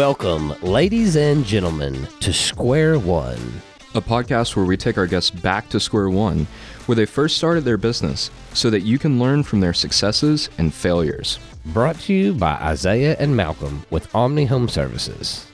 Welcome, ladies and gentlemen, to Square One. a podcast where we take our guests back to square one, where they first started their business, so that you can learn from their successes and failures. Brought to you by Isaiah and Malcolm with Omni Home Services.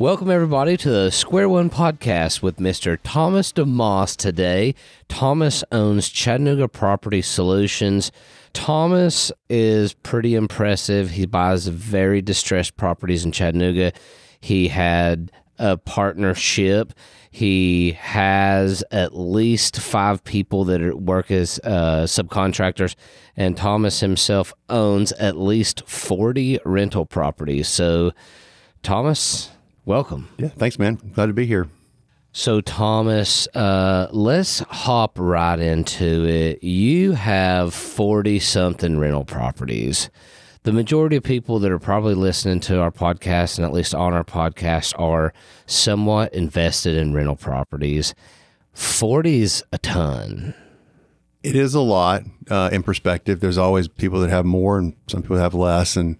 Welcome, everybody, to the Square One podcast with Mr. Thomas DeMoss today. Thomas owns Chattanooga Property Solutions. Thomas is pretty impressive. He buys very distressed properties in Chattanooga. He had a partnership. He has at least five people that work as uh, subcontractors, and Thomas himself owns at least 40 rental properties. So, Thomas, welcome. Yeah, thanks, man. Glad to be here. So, Thomas, uh, let's hop right into it. You have 40 something rental properties. The majority of people that are probably listening to our podcast and at least on our podcast are somewhat invested in rental properties. 40's a ton. It is a lot uh, in perspective. There's always people that have more and some people have less. And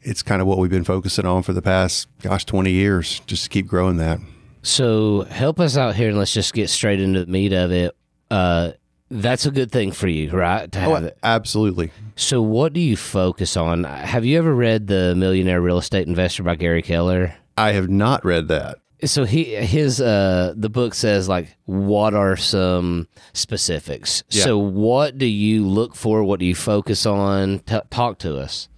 it's kind of what we've been focusing on for the past, gosh, 20 years, just to keep growing that. So, help us out here and let's just get straight into the meat of it. Uh, that's a good thing for you, right? To have it. absolutely. So, what do you focus on? Have you ever read The Millionaire Real Estate Investor by Gary Keller? I have not read that. So he his uh the book says like what are some specifics. Yeah. So what do you look for? What do you focus on? T- talk to us.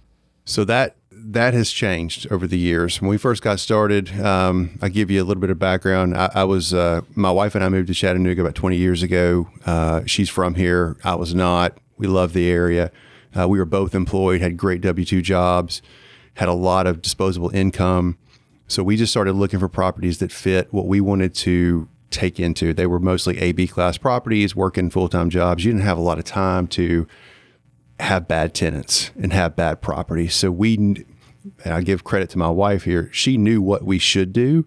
So that that has changed over the years. When we first got started, um, I give you a little bit of background. I, I was uh, my wife and I moved to Chattanooga about 20 years ago. Uh, she's from here. I was not. We loved the area. Uh, we were both employed, had great W two jobs, had a lot of disposable income. So we just started looking for properties that fit what we wanted to take into. They were mostly A B class properties, working full time jobs. You didn't have a lot of time to have bad tenants and have bad property. So we, and I give credit to my wife here. She knew what we should do,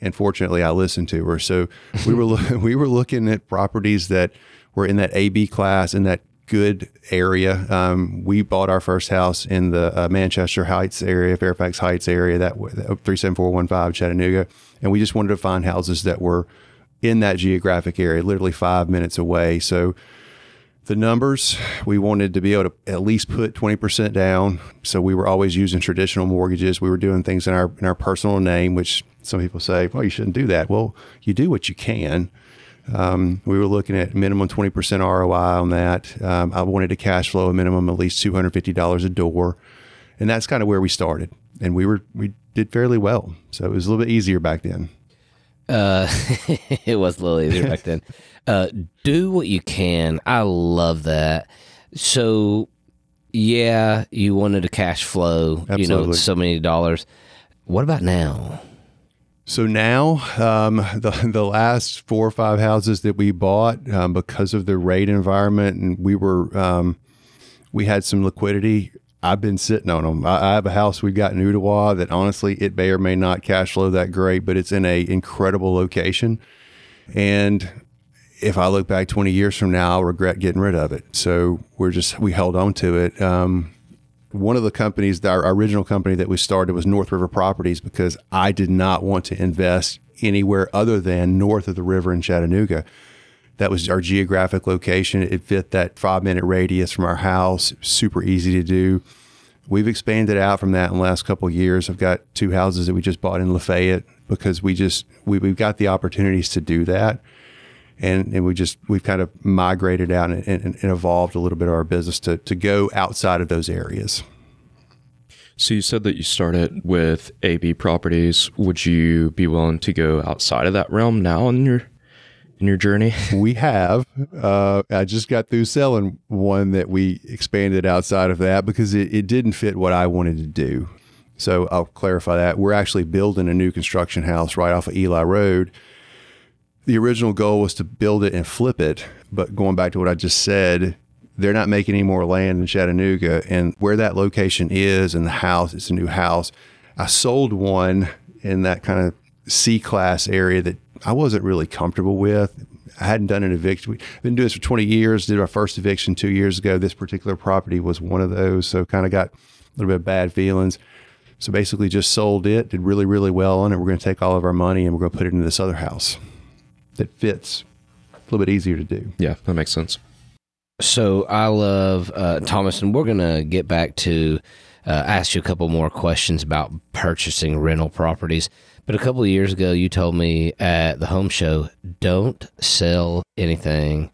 and fortunately, I listened to her. So we were loo- we were looking at properties that were in that AB class in that good area. Um, we bought our first house in the uh, Manchester Heights area, Fairfax Heights area, that three seven four one five Chattanooga, and we just wanted to find houses that were in that geographic area, literally five minutes away. So the numbers we wanted to be able to at least put 20% down. So we were always using traditional mortgages. We were doing things in our in our personal name which some people say well you shouldn't do that. Well you do what you can. Um, we were looking at minimum 20% roi on that. Um, i wanted to cash flow a minimum at least $250 a door. And that's kind of where we started. And we were we did fairly well. So it was a little bit easier back then Uh, it was a little easier back then. Uh, do what you can. I love that. So, yeah, you wanted a cash flow. You know, Absolutely. so many dollars. What about now? So now, um, the the last four or five houses that we bought, um, because of the rate environment, and we were, um, we had some liquidity. I've been sitting on them. I, I have a house we've got in Ooltewah that honestly, it may or may not cash flow that great, but it's in a incredible location. And if I look back 20 years from now, I'll regret getting rid of it. So we're just, we held on to it. Um, one of the companies, our original company that we started was North River Properties because I did not want to invest anywhere other than north of the river in Chattanooga. That was our geographic location. It fit that five minute radius from our house, super easy to do. We've expanded out from that in the last couple years. I've got two houses that we just bought in Lafayette because we just we, we've got the opportunities to do that, and and we just we've kind of migrated out and, and, and evolved a little bit of our business to to go outside of those areas. So you said that you started with AB properties. Would you be willing to go outside of that realm now in your in your journey? we have. Uh, I just got through selling one that we expanded outside of that because it, it didn't fit what I wanted to do. So I'll clarify that. We're actually building a new construction house right off of Ely Road. The original goal was to build it and flip it. But going back to what I just said, they're not making any more land in Chattanooga. And where that location is and the house, it's a new house. I sold one in that kind of C class area that I wasn't really comfortable with. I hadn't done an eviction. We've been doing this for 20 years. Did our first eviction two years ago. This particular property was one of those. So kind of got a little bit of bad feelings. So basically, just sold it, did really, really well on it. We're going to take all of our money and we're going to put it into this other house that fits a little bit easier to do. Yeah, that makes sense. So I love uh, Thomas, and we're gonna get back to uh, ask you a couple more questions about purchasing rental properties. But a couple of years ago, you told me at the home show, don't sell anything.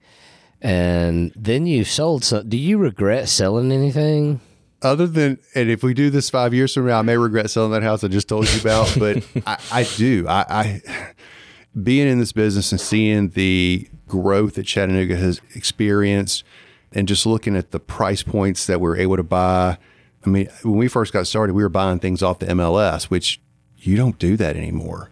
And then you sold some. Do you regret selling anything? Other than, and if we do this five years from now, I may regret selling that house I just told you about, but I, I do. I, I, being in this business and seeing the growth that Chattanooga has experienced and just looking at the price points that we are able to buy. I mean, when we first got started, we were buying things off the MLS, which you don't do that anymore.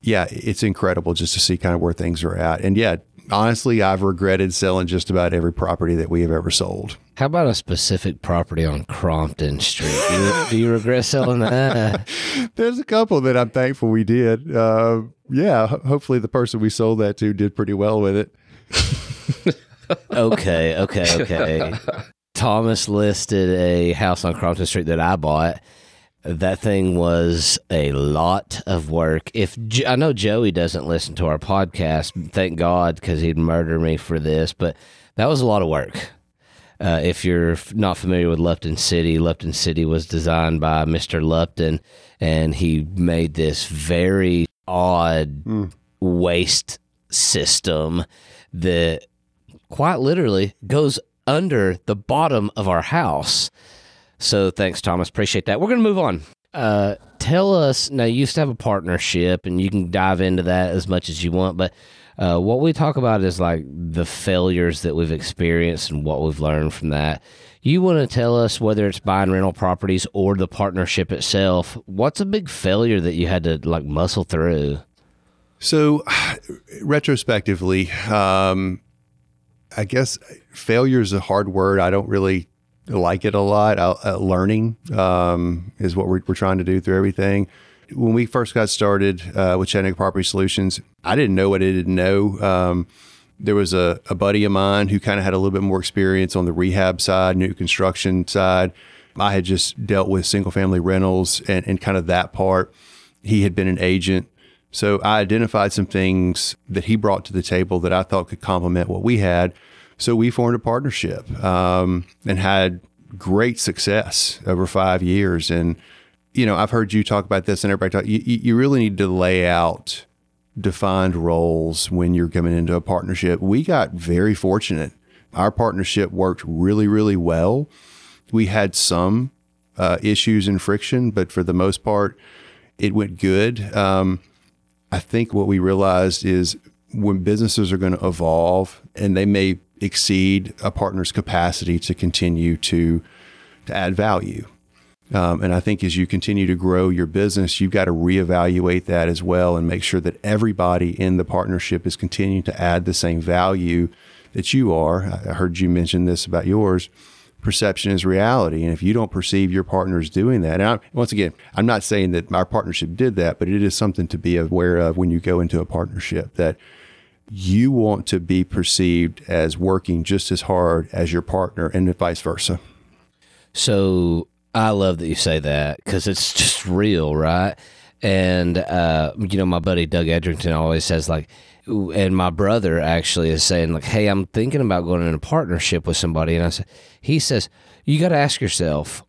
Yeah, it's incredible just to see kind of where things are at. And yeah, honestly, I've regretted selling just about every property that we have ever sold. How about a specific property on Crompton Street? Do you, do you regret selling that? There's a couple that I'm thankful we did. Uh, yeah, hopefully the person we sold that to did pretty well with it. okay, okay, okay. Thomas listed a house on Crompton Street that I bought. That thing was a lot of work. If I know Joey doesn't listen to our podcast, thank God, because he'd murder me for this. But that was a lot of work. Uh, if you're not familiar with Lupton City, Lupton City was designed by Mr. Lupton, and he made this very odd mm. waste system that quite literally goes under the bottom of our house. So thanks, Thomas. Appreciate that. We're going to move on. Uh, tell us now, you used to have a partnership, and you can dive into that as much as you want, but uh, what we talk about is like the failures that we've experienced and what we've learned from that. You want to tell us whether it's buying rental properties or the partnership itself. What's a big failure that you had to like muscle through? So, retrospectively, um, I guess failure is a hard word. I don't really like it a lot. Uh, learning um, is what we're, we're, trying to do through everything when we first got started uh, with Chattanooga Property Solutions, I didn't know what I didn't know. Um, there was a, a buddy of mine who kind of had a little bit more experience on the rehab side, new construction side. I had just dealt with single family rentals and, and kind of that part. He had been an agent. So I identified some things that he brought to the table that I thought could complement what we had. So we formed a partnership um, and had great success over five years. And you know, I've heard you talk about this and everybody talk, you, you really need to lay out defined roles when you're coming into a partnership. We got very fortunate. Our partnership worked really, really well. We had some uh, issues and friction, but for the most part, it went good. Um, I think what we realized is when businesses are going to evolve and they may exceed a partner's capacity to continue to to add value. Um, and I think as you continue to grow your business, you've got to reevaluate that as well and make sure that everybody in the partnership is continuing to add the same value that you are. I heard you mention this about yours. Perception is reality. And if you don't perceive your partners doing that, and I, once again, I'm not saying that our partnership did that, but it is something to be aware of when you go into a partnership that you want to be perceived as working just as hard as your partner and vice versa. So I love that you say that because it's just real, right? And uh, you know, my buddy Doug Edrington always says like, and my brother actually is saying like, "Hey, I'm thinking about going in a partnership with somebody," and I said, he says, you got to ask yourself,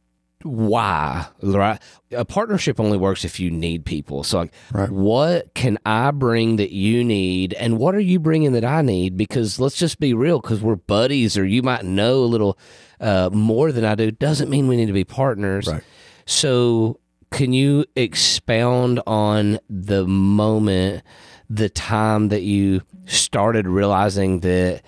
why right a partnership only works if you need people so like right. what can i bring that you need and what are you bringing that i need because let's just be real because we're buddies or you might know a little uh, more than i do doesn't mean we need to be partners right. so can you expound on the moment the time that you started realizing that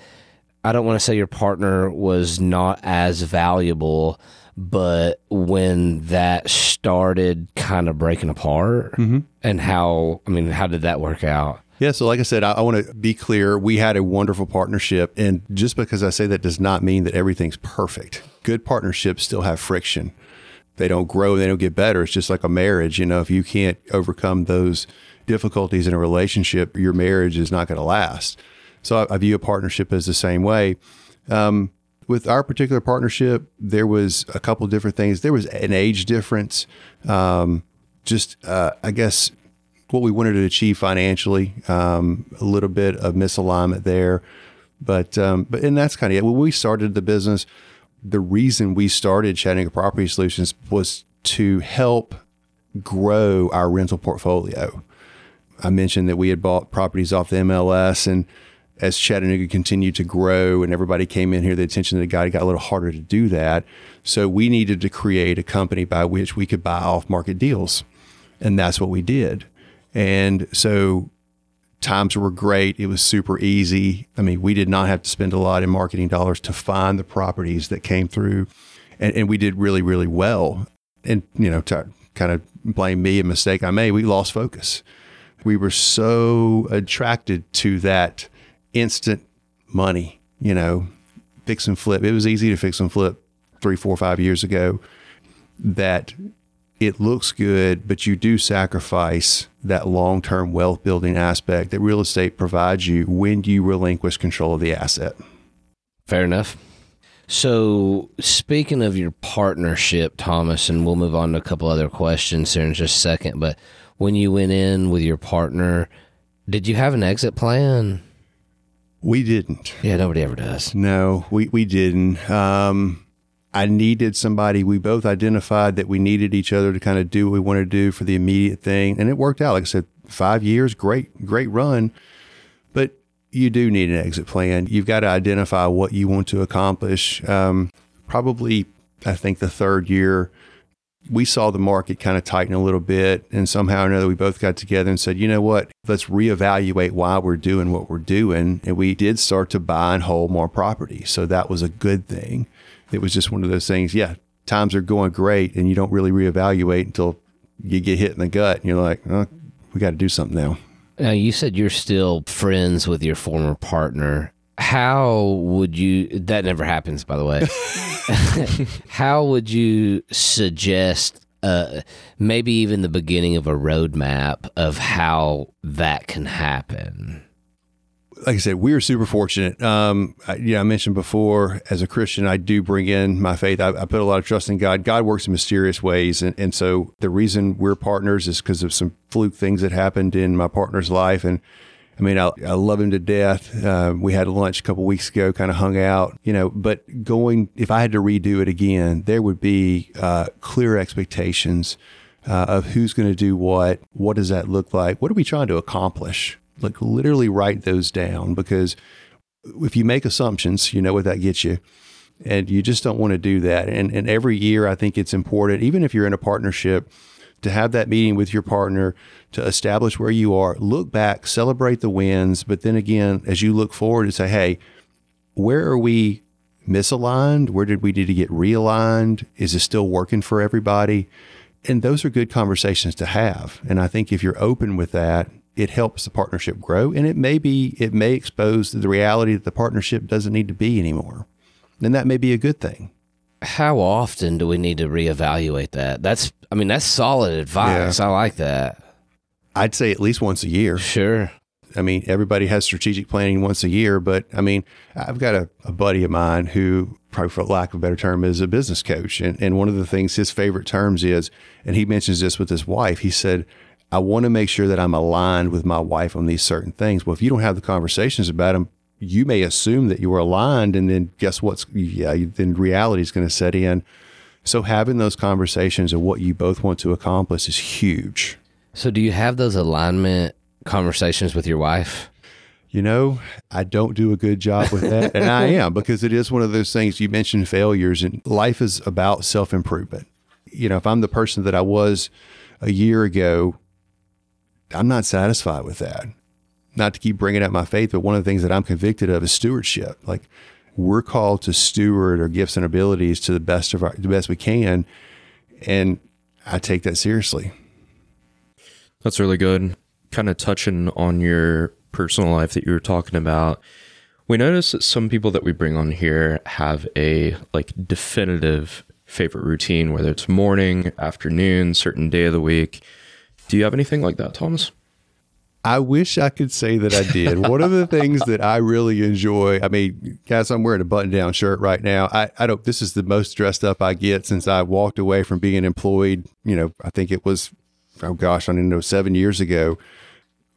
i don't want to say your partner was not as valuable but when that started kind of breaking apart mm-hmm. and how i mean how did that work out? Yeah so like i said i, I want to be clear we had a wonderful partnership and just because i say that does not mean that everything's perfect. Good partnerships still have friction. They don't grow they don't get better. It's just like a marriage you know if you can't overcome those difficulties in a relationship your marriage is not going to last. So I, I, view a partnership as the same way. Um, with our particular partnership, there was a couple of different things. There was an age difference, um, just uh, I guess what we wanted to achieve financially, um, a little bit of misalignment there, but um, but and that's kind of it. When we started the business, the reason we started Chattanooga Property Solutions was to help grow our rental portfolio. I mentioned that we had bought properties off the MLS and as Chattanooga continued to grow and everybody came in here, the attention of the guy got a little harder to do that. So we needed to create a company by which we could buy off market deals. And that's what we did. And so times were great. It was super easy. I mean, we did not have to spend a lot in marketing dollars to find the properties that came through. And, and we did really, really well. And, you know, to kind of blame me a mistake I made, we lost focus. We were so attracted to that instant money, you know, fix and flip. It was easy to fix and flip three, four, five years ago. That it looks good, but you do sacrifice that long term wealth building aspect that real estate provides you when you relinquish control of the asset. Fair enough. So, speaking of your partnership, Thomas, and we'll move on to a couple other questions here in just a second, but when you went in with your partner, did you have an exit plan? We didn't. Yeah, nobody ever does. No, we, we didn't. Um, I needed somebody. We both identified that we needed each other to kind of do what we wanted to do for the immediate thing. And it worked out. Like I said, five years, great, great run. But you do need an exit plan. You've got to identify what you want to accomplish. Um, probably, I think the third year, we saw the market kind of tighten a little bit. And somehow or another, we both got together and said, you know what? Let's reevaluate why we're doing what we're doing. And we did start to buy and hold more property. So that was a good thing. It was just one of those things. Yeah, times are going great, and you don't really reevaluate until you get hit in the gut. And you're like, oh, we got to do something now. Now, you said you're still friends with your former partner. How would you, that never happens, by the way. How would you suggest uh, maybe even the beginning of a roadmap of how that can happen? like I said, we are super fortunate. Um, I, you know, I mentioned before, as a Christian, I do bring in my faith. I, I, put a lot of trust in God. God works in mysterious ways, and, and so the reason we're partners is because of some fluke things that happened in my partner's life. And I mean, I, I love him to death. Uh, we had lunch a couple weeks ago, kind of hung out, you know. But going, if I had to redo it again, there would be uh, clear expectations uh, of who's going to do what. What does that look like? What are we trying to accomplish? like literally write those down because if you make assumptions, you know what that gets you. And you just don't want to do that. And, and every year, I think it's important, even if you're in a partnership, to have that meeting with your partner to establish where you are, look back, celebrate the wins. But then again, as you look forward to say, hey, where are we misaligned? Where did we need to get realigned? Is it still working for everybody? And those are good conversations to have. And I think if you're open with that, it helps the partnership grow and it may be it may expose the reality that the partnership doesn't need to be anymore and that may be a good thing how often do we need to reevaluate that that's i mean that's solid advice. I like that. I'd say at least once a year. Sure. I mean everybody has strategic planning once a year but i mean i've got a, a buddy of mine who probably for lack of a better term is a business coach. And, and one of the things his favorite terms is and he mentions this with his wife he said I want to make sure that I'm aligned with my wife on these certain things. Well, if you don't have the conversations about them, you may assume that you are aligned, and then guess what's yeah, then reality is going to set in. So having those conversations of what you both want to accomplish is huge. So do you have those alignment conversations with your wife? You know, I don't do a good job with that. and I am because it is one of those things you mentioned failures and life is about self improvement. You know, if I'm the person that I was a year ago, I'm not satisfied with that. Not to keep bringing up my faith, but one of the things that I'm convicted of is stewardship. Like we're called to steward our gifts and abilities to the best of our, the best we can, and I take that seriously. That's really good. Kind of touching on your personal life that you were talking about. We notice that some people that we bring on here have a like definitive favorite routine, whether it's morning, afternoon, certain day of the week. Do you have anything like that, Thomas? I wish I could say that I did. One of the things that I really enjoy, I mean, guys, I'm wearing a button down shirt right now. I, I don't, this is the most dressed up I get since I walked away from being employed. You know, I think it was, oh gosh, I don't know, seven years ago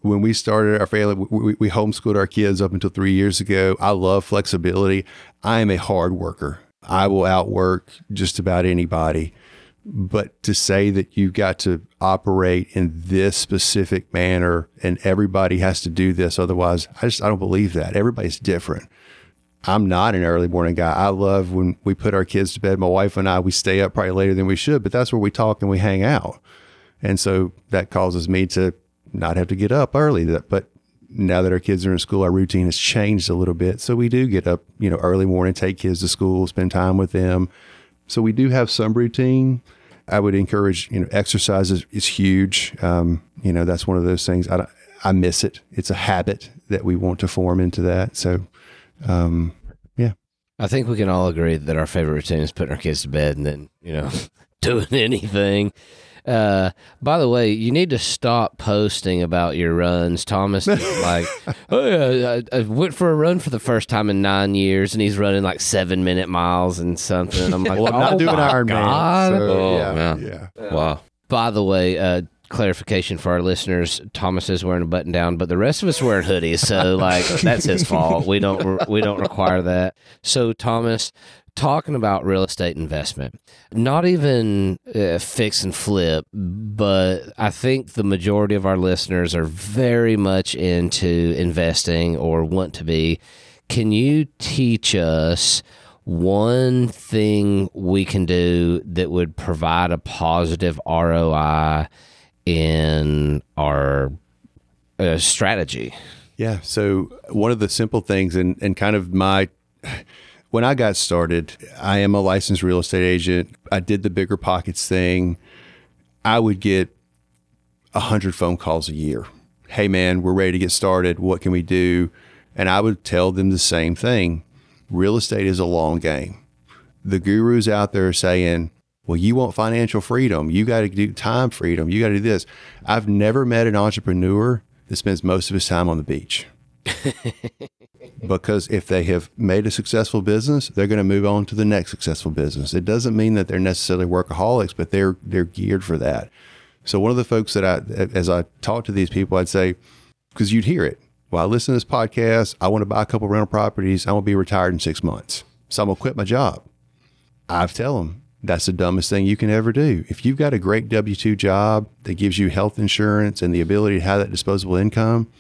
when we started our family, we, we homeschooled our kids up until three years ago. I love flexibility. I am a hard worker. I will outwork just about anybody. But to say that you've got to operate in this specific manner and everybody has to do this, otherwise, I just I don't believe that. Everybody's different. I'm not an early morning guy. I love when we put our kids to bed. My wife and I, we stay up probably later than we should, but that's where we talk and we hang out. And so that causes me to not have to get up early. But now that our kids are in school, our routine has changed a little bit. So we do get up, you know, early morning, take kids to school, spend time with them. So we do have some routine. I would encourage, you know, exercise is, is huge. Um, you know, that's one of those things. I, I miss it. It's a habit that we want to form into that. So, um, yeah. I think we can all agree that our favorite routine is putting our kids to bed and then, you know, doing anything. Uh, by the way, you need to stop posting about your runs. Thomas like, oh yeah, I, I, went for a run for the first time in nine years, and he's running like seven minute miles and something. I'm like, well, I'm oh not doing Iron God. Man. So, Oh, yeah, man. yeah. Wow. By the way, uh, clarification for our listeners: Thomas is wearing a button down, but the rest of us are wearing hoodies. So like, that's his fault. We don't we don't require that. So Thomas, talking about real estate investment, not even uh, fix and flip, but I think the majority of our listeners are very much into investing or want to be. Can you teach us one thing we can do that would provide a positive ROI in our uh, strategy? Yeah. So one of the simple things, and and kind of my when I got started, I am a licensed real estate agent. I did the BiggerPockets thing. I would get a hundred phone calls a year. Hey man, we're ready to get started. What can we do? And I would tell them the same thing. Real estate is a long game. The gurus out there are saying, well, you want financial freedom. You got to do time freedom. You got to do this. I've never met an entrepreneur that spends most of his time on the beach. because if they have made a successful business, they're going to move on to the next successful business. It doesn't mean that they're necessarily workaholics, but they're they're geared for that. So one of the folks that I, as I talk to these people, I'd say, because you'd hear it. Well, I listen to this podcast. I want to buy a couple rental properties. I want to be retired in six months, so I'm gonna quit my job. I've tell them that's the dumbest thing you can ever do. If you've got a great W two job that gives you health insurance and the ability to have that disposable income,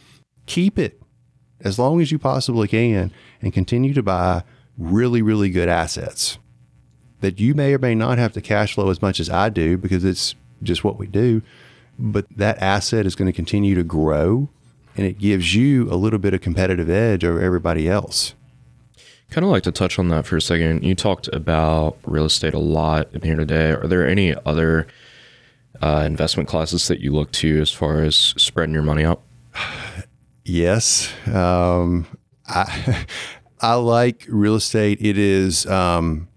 keep it as long as you possibly can and continue to buy really, really good assets that you may or may not have to cash flow as much as I do because it's just what we do. But that asset is going to continue to grow and it gives you a little bit of competitive edge over everybody else. Kind of like to touch on that for a second. You talked about real estate a lot in here today. Are there any other uh, investment classes that you look to as far as spreading your money out? Yes. Um, I, I like real estate. It is, um,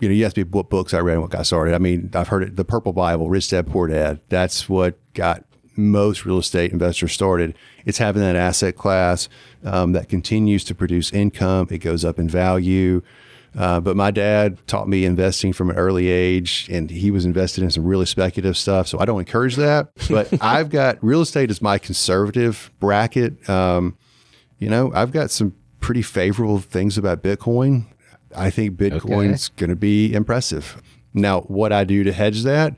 you know, you asked me what books I read and what got started. I mean, I've heard it, the Purple Bible, Rich Dad Poor Dad. That's what got most real estate investors started. It's having that asset class um, that continues to produce income. It goes up in value. Uh, but my dad taught me investing from an early age, and he was invested in some really speculative stuff. So I don't encourage that. But I've got real estate as my conservative bracket. Um, you know, I've got some pretty favorable things about Bitcoin. I think Bitcoin's going to be impressive. Now, what I do to hedge that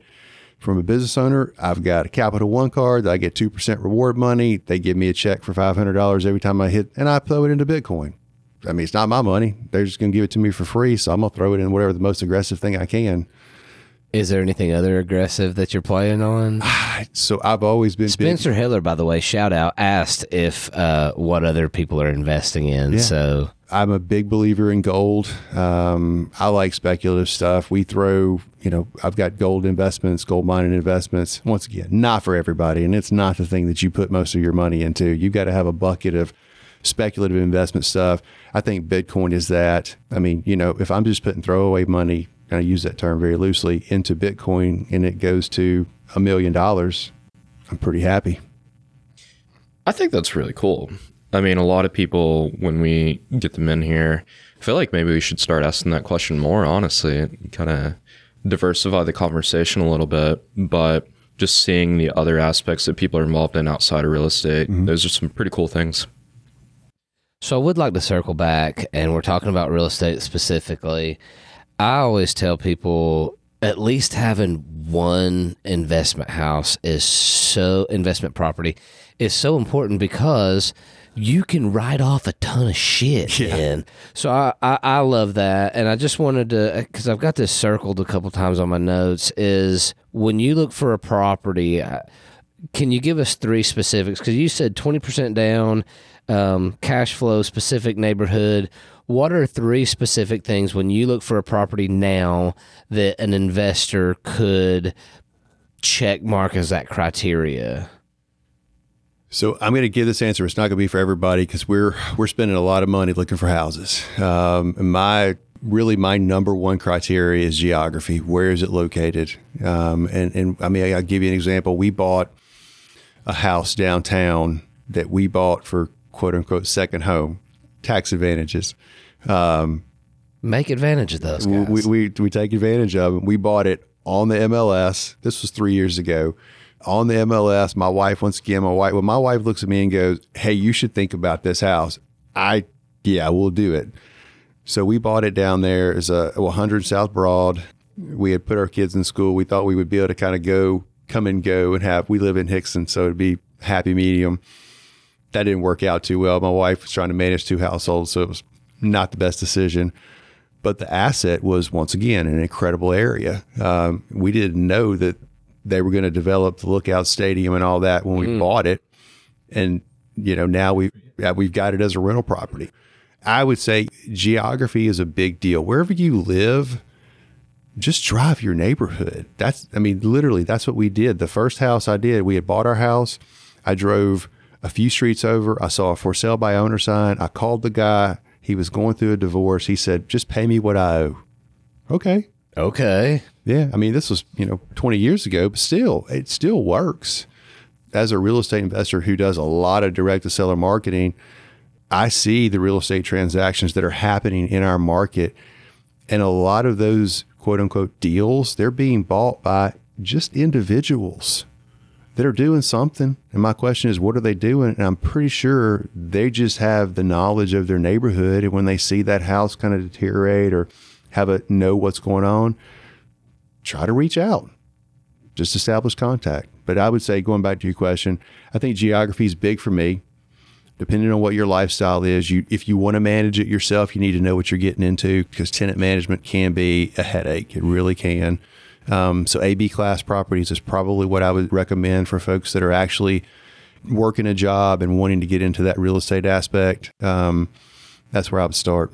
from a business owner, I've got a Capital One card that I get 2% reward money. They give me a check for $500 every time I hit, and I throw it into Bitcoin. I mean, it's not my money. They're just going to give it to me for free. So I'm going to throw it in whatever the most aggressive thing I can. Is there anything other aggressive that you're playing on? So I've always been big. Spencer Hiller, by the way, shout out, asked if uh, what other people are investing in. Yeah. So I'm a big believer in gold. Um, I like speculative stuff. We throw, you know, I've got gold investments, gold mining investments. Once again, not for everybody. And it's not the thing that you put most of your money into. You've got to have a bucket of speculative investment stuff. I think Bitcoin is that. I mean, you know, if I'm just putting throwaway money, and I use that term very loosely, into Bitcoin and it goes to a million dollars, I'm pretty happy. I think that's really cool. I mean, a lot of people, when we get them in here, I feel like maybe we should start asking that question more, honestly, kind of diversify the conversation a little bit. But just seeing the other aspects that people are involved in outside of real estate, mm-hmm. those are some pretty cool things. So I would like to circle back, and we're talking about real estate specifically. I always tell people at least having one investment house is so investment property is so important because you can write off a ton of shit yeah. man. So I, I, I love that, and I just wanted to because I've got this circled a couple times on my notes. Is when you look for a property, uh, can you give us three specifics? Because you said twenty percent down, um, cash flow, specific neighborhood. What are three specific things when you look for a property now that an investor could check mark as that criteria? So I'm going to give this answer. It's not going to be for everybody because we're we're spending a lot of money looking for houses. Um, my really my number one criteria is geography. Where is it located? Um, and and I mean I'll give you an example. We bought a house downtown that we bought for quote unquote second home, tax advantages. Um, Make advantage of those guys. We, we we take advantage of them. We bought it on the MLS. This was three years ago on the MLS. My wife, once again, my wife, when my wife looks at me and goes, Hey, you should think about this house. I, yeah, we'll do it. So we bought it down there as a 100 South Broad. We had put our kids in school. We thought we would be able to kind of go, come and go and have, we live in Hixson, so it'd be happy medium. That didn't work out too well. My wife was trying to manage two households, so it was not the best decision. But the asset was once again an incredible area. Um, we didn't know that they were going to develop the Lookout Stadium and all that when we mm. bought it, and you know now we we've got it as a rental property. I would say geography is a big deal. Wherever you live, just drive your neighborhood. That's I mean literally that's what we did. The first house I did, we had bought our house. I drove a few streets over. I saw a for sale by owner sign. I called the guy. He was going through a divorce. He said, "Just pay me what I owe." Okay. Okay. Yeah, I mean, this was you know 20 years ago, but still, it still works. As a real estate investor who does a lot of direct to seller marketing, I see the real estate transactions that are happening in our market, and a lot of those quote unquote deals they're being bought by just individuals that are doing something. And my question is, what are they doing? And I'm pretty sure they just have the knowledge of their neighborhood, and when they see that house kind of deteriorate or have a know what's going on try to reach out, just establish contact. But I would say, going back to your question, I think geography is big for me. Depending on what your lifestyle is, you if you want to manage it yourself, you need to know what you're getting into because tenant management can be a headache. It really can. Um, so AB class properties is probably what I would recommend for folks that are actually working a job and wanting to get into that real estate aspect. Um, that's where I would start.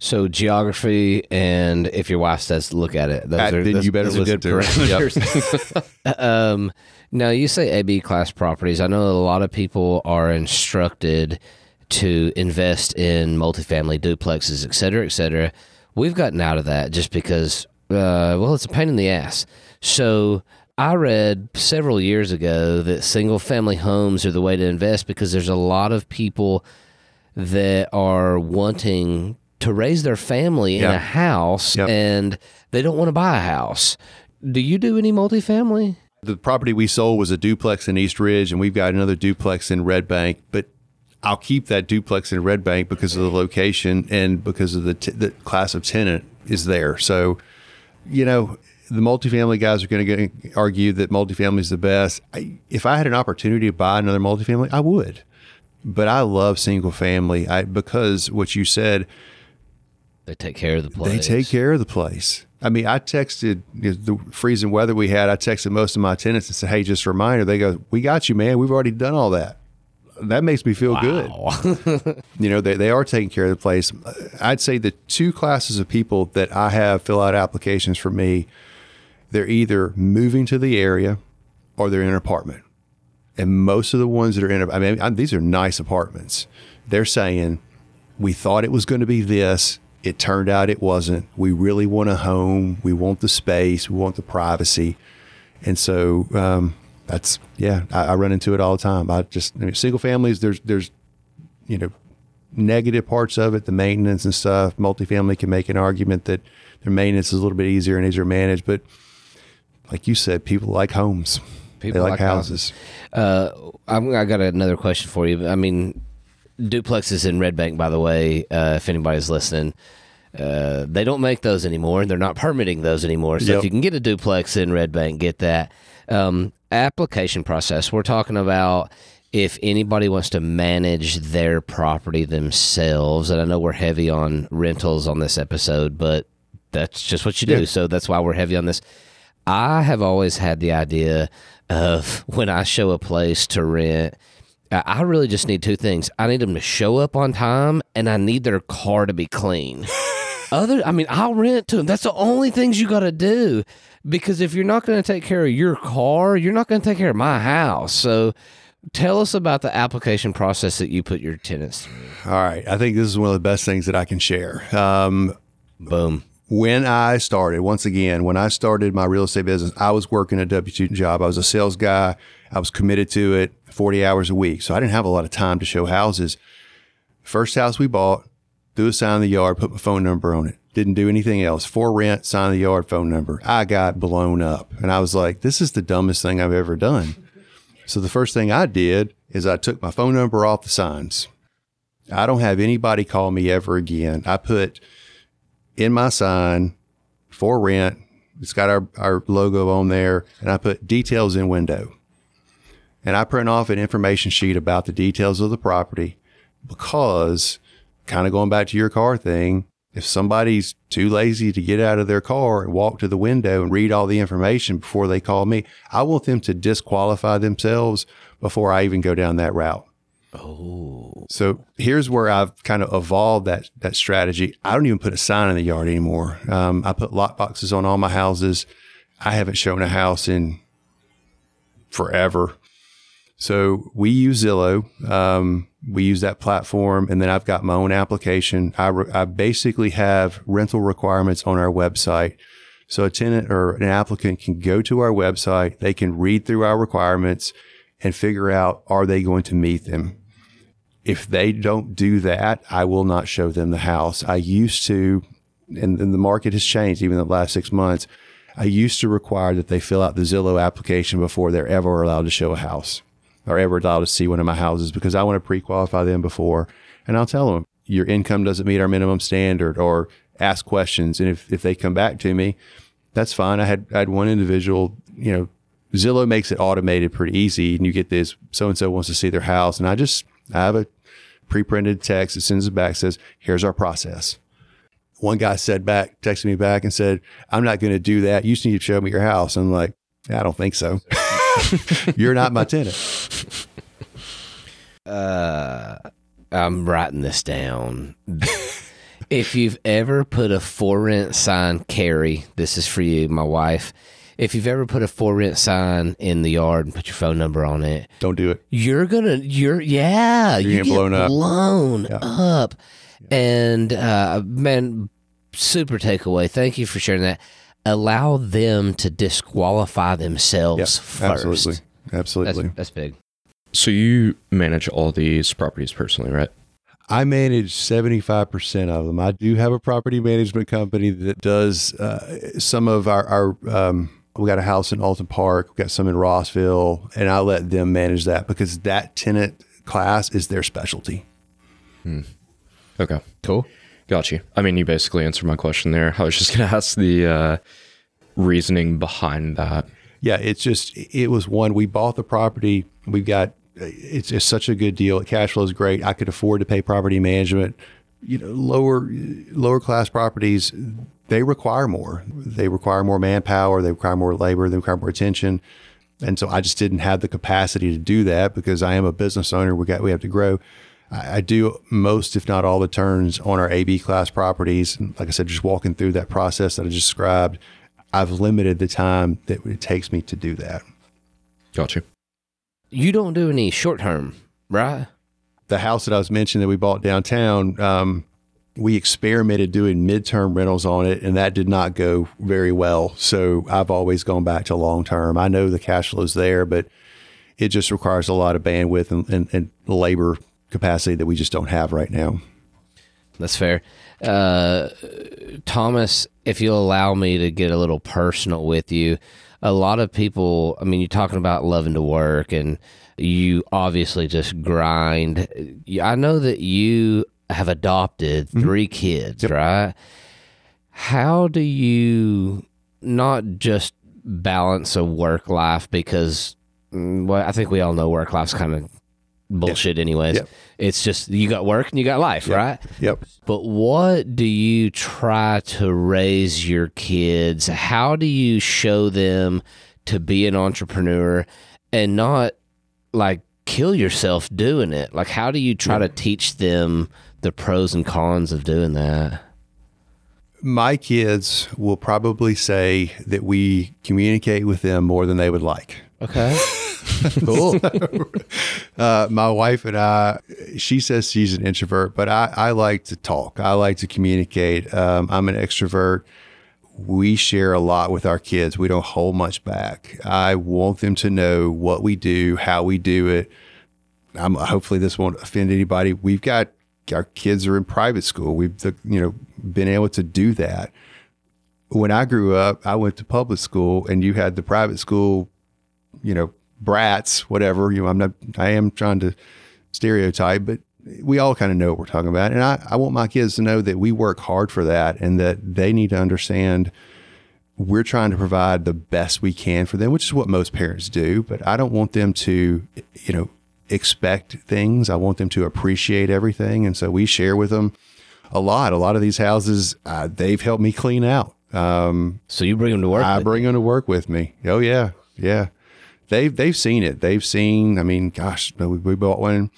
So geography, and if your wife says look at it, those are, then you better listen to parameters. Yep. um, now you say AB class properties. I know a lot of people are instructed to invest in multifamily duplexes, et cetera, et cetera. We've gotten out of that just because, uh, well, it's a pain in the ass. So I read several years ago that single family homes are the way to invest because there's a lot of people that are wanting to raise their family in a house yep. and they don't want to buy a house. Do you do any multifamily? The property we sold was a duplex in East Ridge, and we've got another duplex in Red Bank. But I'll keep that duplex in Red Bank because of the location and because of the, t- the class of tenant is there. So, you know, the multifamily guys are going to argue that multifamily is the best. I, if I had an opportunity to buy another multifamily, I would. But I love single family I, because what you said – they take care of the place. They take care of the place. I mean, I texted you know, the freezing weather we had. I texted most of my tenants and said, "Hey, just a reminder." They go, "We got you, man. We've already done all that." That makes me feel wow. good. you know, they, they are taking care of the place. I'd say the two classes of people that I have fill out applications for me, they're either moving to the area or they're in an apartment. And most of the ones that are in, I mean, these are nice apartments. They're saying, we thought it was going to be this it turned out it wasn't. We really want a home. We want the space. We want the privacy. And so, um, that's yeah, I, I run into it all the time. I just I mean, single families. There's there's you know negative parts of it, the maintenance and stuff. Multifamily can make an argument that their maintenance is a little bit easier and easier to manage, but like you said, people like homes. People they like, like houses. Uh, I'm, I got another question for you. I mean, duplexes in Red Bank, by the way, uh, if anybody's listening, uh, they don't make those anymore. And they're not permitting those anymore. So Yep. if you can get a duplex in Red Bank, get that. Um, application process. We're talking about if anybody wants to manage their property themselves, and I know we're heavy on rentals on this episode, but that's just what you do. Yeah. So that's why we're heavy on this. I have always had the idea of when I show a place to rent, I I really just need two things. I need them to show up on time, and I need their car to be clean. Other, I mean, I'll rent to them. That's the only things you got to do. Because if you're not going to take care of your car, you're not going to take care of my house. So, tell us about the application process that you put your tenants through. All right, I think this is one of the best things that I can share. Um, Boom. when I started, once again, when I started my real estate business, I was working a W 2 job. I was a sales guy. I was committed to it 40 hours a week. So I didn't have a lot of time to show houses. First house we bought, threw a sign in the yard, put my phone number on it. Didn't do anything else. For rent, sign in the yard, phone number. I got blown up. And I was like, this is the dumbest thing I've ever done. So the first thing I did is I took my phone number off the signs. I don't have anybody call me ever again. I put in my sign for rent. It's got our, our logo on there, and I put details in window. And I print off an information sheet about the details of the property because, kind of going back to your car thing, if somebody's too lazy to get out of their car and walk to the window and read all the information before they call me, I want them to disqualify themselves before I even go down that route. Oh, So here's where I've kind of evolved that that strategy. I don't even put a sign in the yard anymore. Um, I put lock boxes on all my houses. I haven't shown a house in forever. So we use Zillow. Um, we use that platform, and then I've got my own application. I, re- I basically have rental requirements on our website. So a tenant or an applicant can go to our website. They can read through our requirements and figure out are they going to meet them. If they don't do that, I will not show them the house. I used to, and, and the market has changed even in the last six months. I used to require that they fill out the Zillow application before they're ever allowed to show a house or ever allowed to see one of my houses because I want to pre-qualify them before. And I'll tell them your income doesn't meet our minimum standard or ask questions. And if, if they come back to me, that's fine. I had, I had one individual, you know, Zillow makes it automated pretty easy and you get this so and so wants to see their house. And I just, I have a pre-printed text that sends it back says, here's our process. One guy said back, texted me back and said, I'm not going to do that. You just need to show me your house. I'm like, I don't think so. You're not my tenant. uh, I'm writing this down. if you've ever put a for rent sign, Carrie, this is for you, my wife. If you've ever put a for rent sign in the yard and put your phone number on it, Don't do it. you're gonna, you're, yeah, you getting get blown up. blown up. And uh, man, super takeaway. Thank you for sharing that. Allow them to disqualify themselves first. Absolutely. That's, Absolutely. that's big. So you manage all these properties personally, right? I manage 75% of them. I do have a property management company that does uh, some of our, our um, we got a house in Alton Park, we got some in Rossville, and I let them manage that because that tenant class is their specialty. Okay. Cool. Got you. I mean, you basically answered my question there. I was just going to ask the uh, reasoning behind that. Yeah, it's just it was one. We bought the property. We've got it's just such a good deal. Cash flow is great. I could afford to pay property management. You know, lower lower class properties they require more. They require more manpower. They require more labor. They require more attention. And so I just didn't have the capacity to do that because I am a business owner. We got we have to grow. I, I do most, if not all, the turns on our AB class properties. And like I said, just walking through that process that I just described, I've limited the time that it takes me to do that. Gotcha. you. You don't do any short term, right? The house that I was mentioning that we bought downtown, um, we experimented doing midterm rentals on it, and that did not go very well. So I've always gone back to long term. I know the cash flow is there, but it just requires a lot of bandwidth and, and, and labor capacity that we just don't have right now. That's fair. Uh, Thomas, if you'll allow me to get a little personal with you, a lot of people, I mean, you're talking about loving to work and you obviously just grind. I know that you have adopted mm-hmm. three kids, yep. right? How do you not just balance a work life because mm, well, I think we all know work life's kind of bullshit yep. anyways. Yep. It's just you got work and you got life, yep. right? Yep. But what do you try to raise your kids? How do you show them to be an entrepreneur and not like kill yourself doing it? Like how do you try to teach them the pros and cons of doing that? My kids will probably say that we communicate with them more than they would like. Okay. cool. so, uh, my wife and I, she says she's an introvert, but I, I like to talk. I like to communicate. Um, I'm an extrovert. We share a lot with our kids. We don't hold much back. I want them to know what we do, how we do it. I'm, hopefully, this won't offend anybody. We've got our kids are in private school. We've you know been able to do that. When I grew up, I went to public school, and you had the private school, you know, brats, whatever. You know, I'm not. I am trying to stereotype, but we all kind of know what we're talking about. And I, I want my kids to know that we work hard for that, and that they need to understand we're trying to provide the best we can for them, which is what most parents do. But I don't want them to, you know, expect things. I want them to appreciate everything. And so we share with them a lot. A lot of these houses, uh, they've helped me clean out. Um, so you bring them to work? I bring them to work with me. Oh yeah. Yeah. They've, they've seen it. They've seen, I mean, gosh, we, we bought one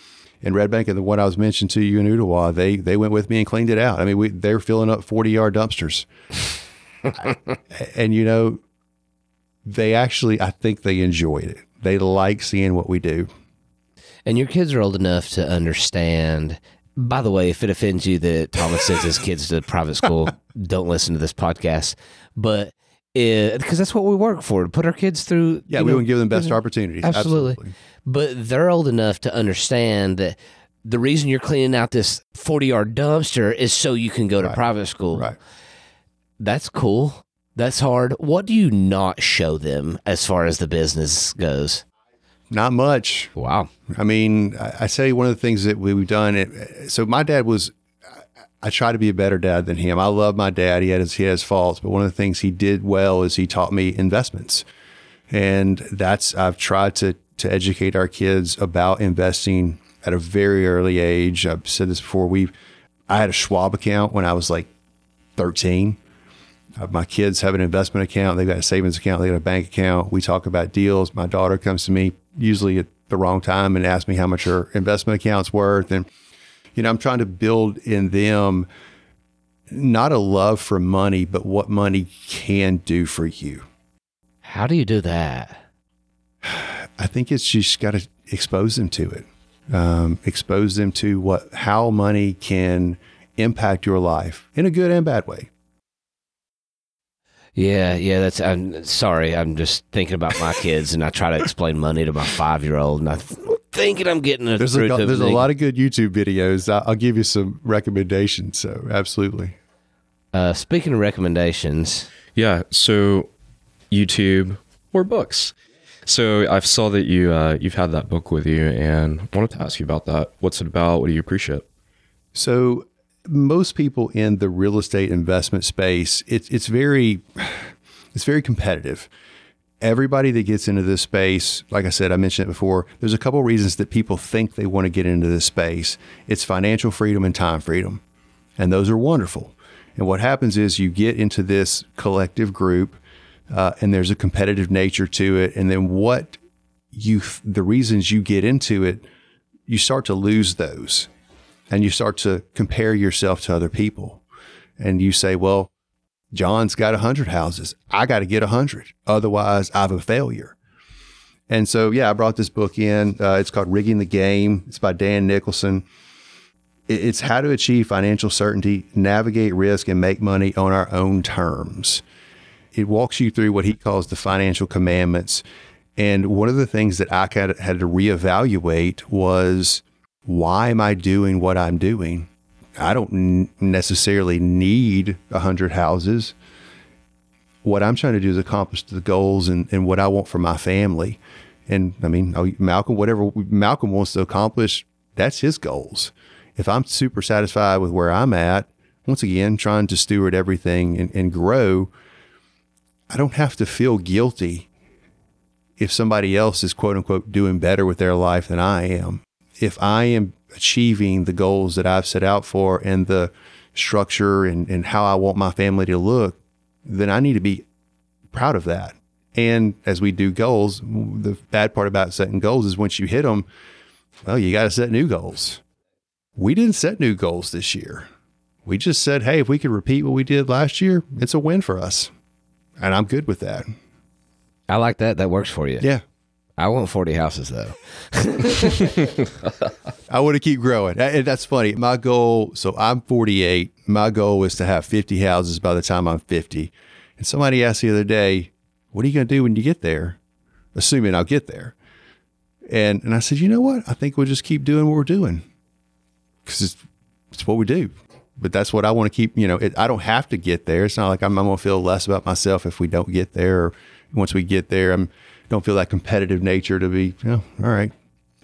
in Red Bank and the one I was mentioned to you in Ooltewah, they, they went with me and cleaned it out. I mean, we, they're filling up 40 yard dumpsters. and you know, they actually, I think they enjoyed it. They like seeing what we do and your kids are old enough to understand. By the way, if it offends you that Thomas sends his kids to private school, don't listen to this podcast. But because that's what we work for to put our kids through. Yeah, we want to give them best opportunities. Absolutely. absolutely. But they're old enough to understand that the reason you're cleaning out this 40 yard dumpster is so you can go to right. private school. Right. That's cool. That's hard. What do you not show them as far as the business goes? Not much. Wow. I mean, I, I say one of the things that we've done. It, so my dad was. I try to be a better dad than him. I love my dad. He had his he has faults, but one of the things he did well is he taught me investments, and that's I've tried to to educate our kids about investing at a very early age. I've said this before. We, I had a Schwab account when I was like thirteen. Uh, my kids have an investment account. They've got a savings account. They got a bank account. We talk about deals. My daughter comes to me usually at the wrong time and asks me how much her investment account's worth. And, you know, I'm trying to build in them not a love for money, but what money can do for you. How do you do that? I think it's just got to expose them to it. Um, expose them to what how money can impact your life in a good and bad way. Yeah, yeah. That's. I'm sorry. I'm just thinking about my kids, and I try to explain money to my five year old, and I'm thinking I'm getting a. There's a, there's a lot of good YouTube videos. I'll give you some recommendations. So absolutely. Uh, speaking of recommendations, yeah. So YouTube or books. So I saw that you uh, you've had that book with you, and wanted to ask you about that. What's it about? What do you appreciate? So most people in the real estate investment space, it's it's very it's very competitive. Everybody that gets into this space, like I said, I mentioned it before, there's a couple reasons that people think they want to get into this space. It's financial freedom and time freedom. And those are wonderful. And what happens is you get into this collective group uh, and there's a competitive nature to it. And then what you, the reasons you get into it, you start to lose those and you start to compare yourself to other people. And you say, well, John's got 100 houses. I got to get 100. Otherwise, I'm a failure. And so, yeah, I brought this book in. Uh, it's called Rigging the Game. It's by Dan Nicholson. It's how to achieve financial certainty, navigate risk, and make money on our own terms. It walks you through what he calls the financial commandments. And one of the things that I had to reevaluate was why am I doing what I'm doing? I don't necessarily need a hundred houses. What I'm trying to do is accomplish the goals and, and what I want for my family. And I mean, oh, Malcolm, whatever Malcolm wants to accomplish, that's his goals if I'm super satisfied with where I'm at, once again, trying to steward everything and, and grow, I don't have to feel guilty if somebody else is quote unquote doing better with their life than I am. If I am achieving the goals that I've set out for and the structure and, and how I want my family to look, then I need to be proud of that. And as we do goals, the bad part about setting goals is once you hit them, well, you got to set new goals we didn't set new goals this year. We just said, hey, if we could repeat what we did last year, it's a win for us. And I'm good with that. I like that. That works for you. Yeah. I want 40 houses though. I want to keep growing. That's funny. My goal, so I'm 48. My goal is to have 50 houses by the time I'm 50. And somebody asked the other day, what are you going to do when you get there? Assuming I'll get there. And, and I said, you know what? I think we'll just keep doing what we're doing because it's, it's what we do. But that's what I want to keep. You know, it, I don't have to get there. It's not like I'm, I'm going to feel less about myself if we don't get there. Or once we get there, I'm don't feel that competitive nature to be. You know, all right.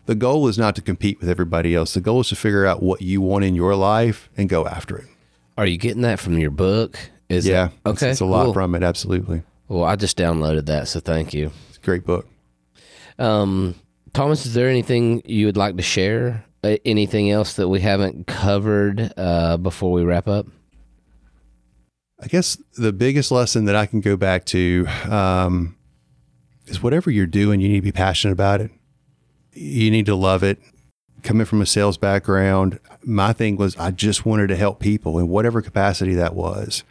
The goal is not to compete with everybody else. The goal is to figure out what you want in your life and go after it. Are you getting that from your book? Is yeah. It? Okay. It's, it's a lot cool. from it. Absolutely. Well, I just downloaded that, so thank you. It's a great book. Um, Thomas, is there anything you would like to share anything else that we haven't covered uh, before we wrap up? I guess the biggest lesson that I can go back to um, is whatever you're doing, you need to be passionate about it. You need to love it. Coming from a sales background, my thing was I just wanted to help people in whatever capacity that was.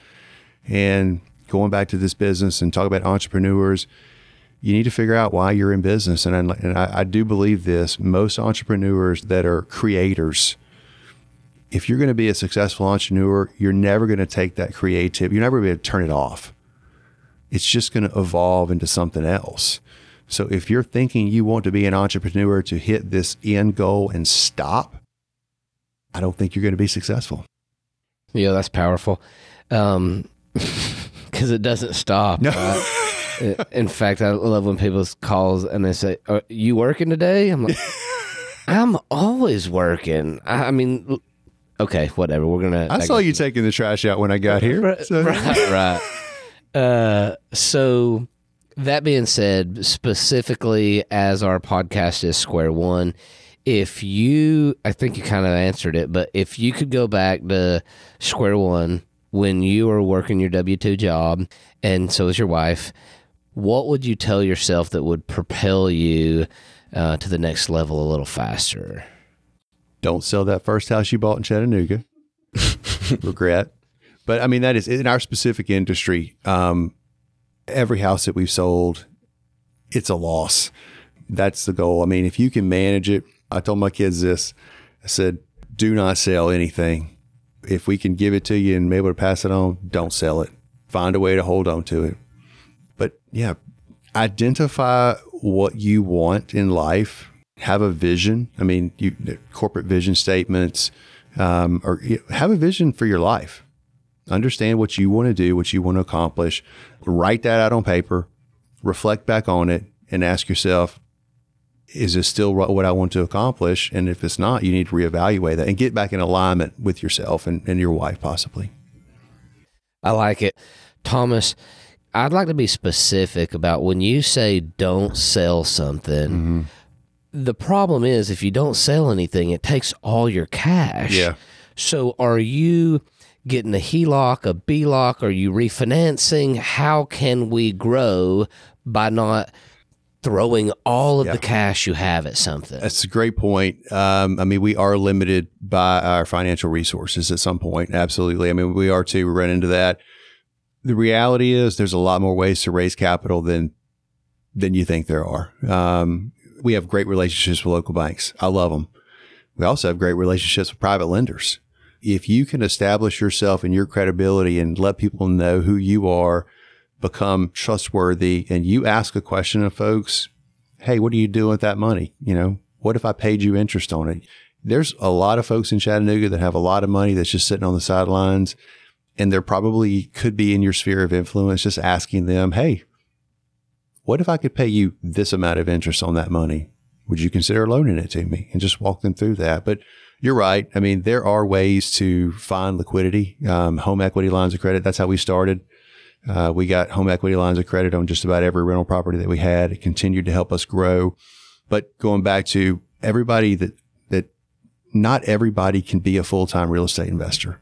And going back to this business and talk about entrepreneurs, you need to figure out why you're in business. And, I, and I, I do believe this most entrepreneurs that are creators, if you're going to be a successful entrepreneur, you're never going to take that creative, you're never going to turn it off. It's just going to evolve into something else. So if you're thinking you want to be an entrepreneur to hit this end goal and stop, I don't think you're going to be successful. Yeah, that's powerful. Um, because it doesn't stop. No. Right? In fact, I love when people calls and they say, "Are you working today?" I'm like, "I'm always working." I, I mean, okay, whatever. We're gonna. I, saw you taking the trash out when I got here. Right, so. right. right. Uh, so that being said, specifically as our podcast is Square One, if you, I think you kind of answered it, but if you could go back to Square One when you were working your W two job, and so is your wife, what would you tell yourself that would propel you uh, to the next level a little faster? Don't sell that first house you bought in Chattanooga. Regret. But I mean, that is in our specific industry. Um, every house that we've sold, it's a loss. That's the goal. I mean, if you can manage it, I told my kids this. I said, do not sell anything. If we can give it to you and be able to pass it on, don't sell it. Find a way to hold on to it but yeah, identify what you want in life. Have a vision. I mean, you corporate vision statements, um, or you know, have a vision for your life. Understand what you want to do, what you want to accomplish. Write that out on paper. Reflect back on it, and ask yourself, is this still what I want to accomplish? And if it's not, you need to reevaluate that and get back in alignment with yourself and, and your wife, possibly. I like it. Thomas, I'd like to be specific about when you say don't sell something. Mm-hmm. The problem is if you don't sell anything, it takes all your cash. Yeah. So are you getting a HELOC, a BLOC? Are you refinancing? How can we grow by not throwing all of yeah. the cash you have at something? That's a great point. Um, I mean, we are limited by our financial resources at some point. Absolutely. I mean, we are too. We run into that the reality is there's a lot more ways to raise capital than than you think there are. Um, we have great relationships with local banks. I love them. We also have great relationships with private lenders. If you can establish yourself and your credibility and let people know who you are, become trustworthy, and you ask a question of folks, hey, what are you doing with that money? You know, what if I paid you interest on it? There's a lot of folks in Chattanooga that have a lot of money that's just sitting on the sidelines, and there probably could be in your sphere of influence just asking them, hey, what if I could pay you this amount of interest on that money? Would you consider loaning it to me? And just walk them through that. But you're right. I mean, there are ways to find liquidity, um, home equity lines of credit. That's how we started. Uh, we got home equity lines of credit on just about every rental property that we had. It continued to help us grow. But going back to everybody that, that not everybody can be a full time real estate investor.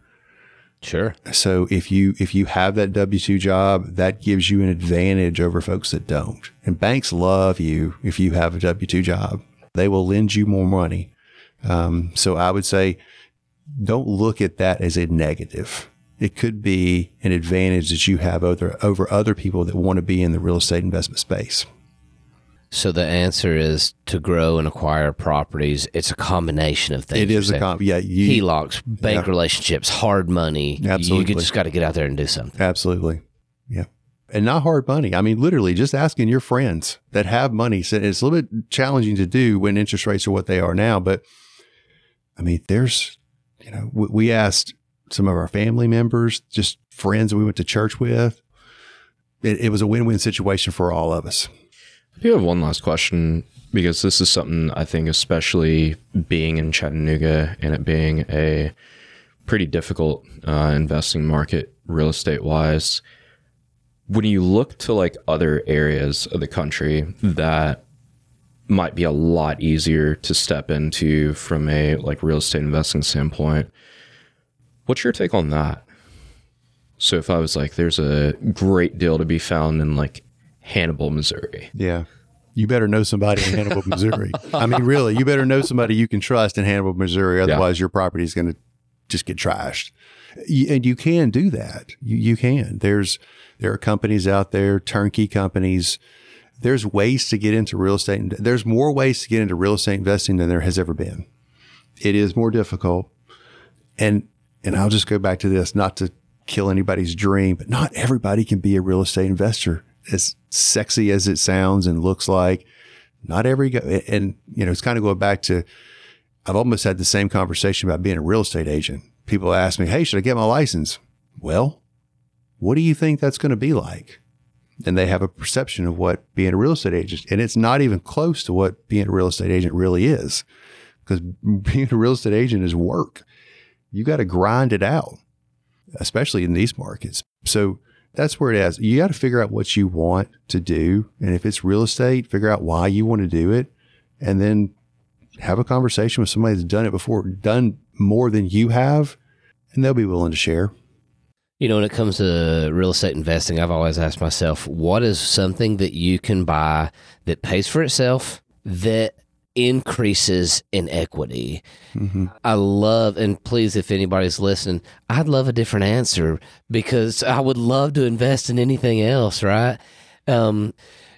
Sure. So if you if you have that W two job, that gives you an advantage over folks that don't. And banks love you if you have a W two job. They will lend you more money. Um, so I would say, don't look at that as a negative. It could be an advantage that you have over over other people that want to be in the real estate investment space. So the answer is to grow and acquire properties. It's a combination of things. It is a comp. Yeah, you, HELOCs, bank Yeah. relationships, hard money. You Absolutely. could just got to get out there and do something. Absolutely. Yeah. And not hard money. I mean, literally just asking your friends that have money. So it's a little bit challenging to do when interest rates are what they are now. But I mean, there's, you know, we, we asked some of our family members, just friends that we went to church with. It, it was a win win situation for all of us. I do have one last question because this is something I think, especially being in Chattanooga and it being a pretty difficult uh, investing market real estate wise. When you look to like other areas of the country that might be a lot easier to step into from a like real estate investing standpoint, what's your take on that? So if I was like, there's a great deal to be found in like Hannibal, Missouri. Yeah. You better know somebody in Hannibal, Missouri. I mean, really, you better know somebody you can trust in Hannibal, Missouri. Otherwise, your property is going to just get trashed. And you can do that. You, you can. There's there are companies out there, turnkey companies. There's ways to get into real estate. There's more ways to get into real estate investing than there has ever been. It is more difficult, and and I'll just go back to this, not to kill anybody's dream, but not everybody can be a real estate investor. As sexy as it sounds and looks like, not every and you know it's kind of going back to. I've almost had the same conversation about being a real estate agent. People ask me, "Hey, should I get my license?" Well, what do you think that's going to be like? And they have a perception of what being a real estate agent, and it's not even close to what being a real estate agent really is, because being a real estate agent is work. You got to grind it out, especially in these markets. So that's where it is. You got to figure out what you want to do, and if it's real estate, figure out why you want to do it, and then have a conversation with somebody that's done it before, done more than you have, and they'll be willing to share. You know, when it comes to real estate investing, I've always asked myself, what is something that you can buy that pays for itself that increases in equity? I love, and please, if anybody's listening, I'd love a different answer because I would love to invest in anything else, right? Um,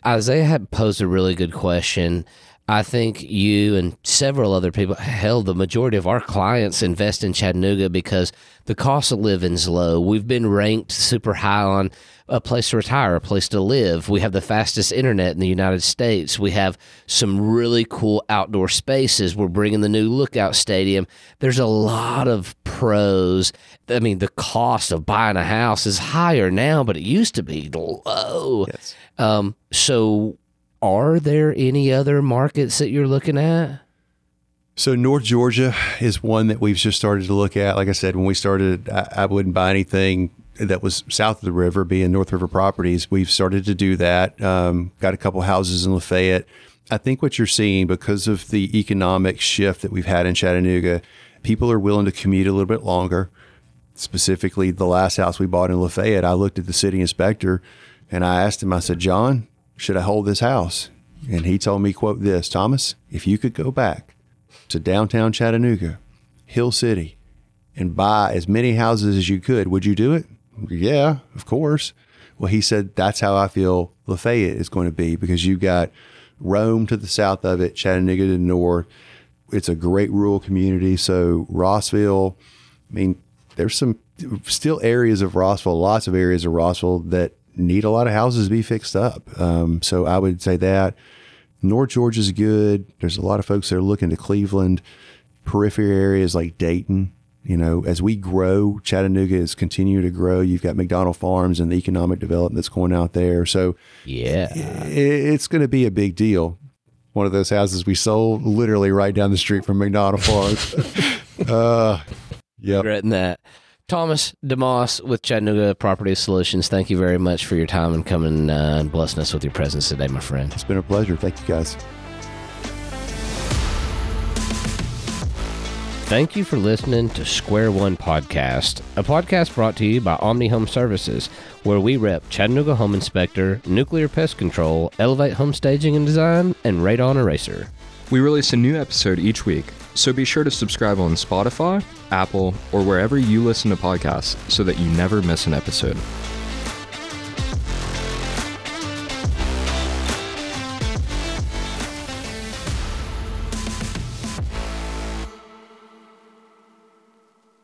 Isaiah had posed a really good question. I think you and several other people, hell, the majority of our clients invest in Chattanooga because the cost of living's low. We've been ranked super high on a place to retire, a place to live. We have the fastest internet in the United States. We have some really cool outdoor spaces. We're bringing the new Lookout Stadium. There's a lot of pros. I mean, the cost of buying a house is higher now, but it used to be low. Yes. Um, so, are there any other markets that you're looking at? So North Georgia is one that we've just started to look at. Like I said, when we started, I, I wouldn't buy anything that was south of the river, being North River properties. We've started to do that. Um, got a couple houses in LaFayette. I think what you're seeing because of the economic shift that we've had in Chattanooga, people are willing to commute a little bit longer. Specifically, the last house we bought in LaFayette, I looked at the city inspector and I asked him, I said, John, should I hold this house? And he told me, quote this, Thomas, if you could go back to downtown Chattanooga, Hill City, and buy as many houses as you could, would you do it? Yeah, of course. Well, he said, that's how I feel LaFayette is going to be because you've got Rome to the south of it, Chattanooga to the north. It's a great rural community. So Rossville, I mean, there's some still areas of Rossville, lots of areas of Rossville that need a lot of houses to be fixed up. Um, so I would say that North Georgia's good. There's a lot of folks that are looking to Cleveland, periphery areas like Dayton. You know, as we grow, Chattanooga is continuing to grow. You've got McDonald Farms and the economic development that's going out there. So Yeah. it's going to be a big deal. One of those houses we sold literally right down the street from McDonald Farms. uh, yep. Regretting that. Thomas DeMoss with Chattanooga Property Solutions, thank you very much for your time and coming uh, and blessing us with your presence today, my friend. It's been a pleasure. Thank you guys. Thank you for listening to Square One Podcast, a podcast brought to you by Omni Home Services, where we rep Chattanooga Home Inspector, Nuclear Pest Control, Elevate Home Staging and Design, and Radon Eraser. We release a new episode each week, so be sure to subscribe on Spotify, Apple, or wherever you listen to podcasts so that you never miss an episode.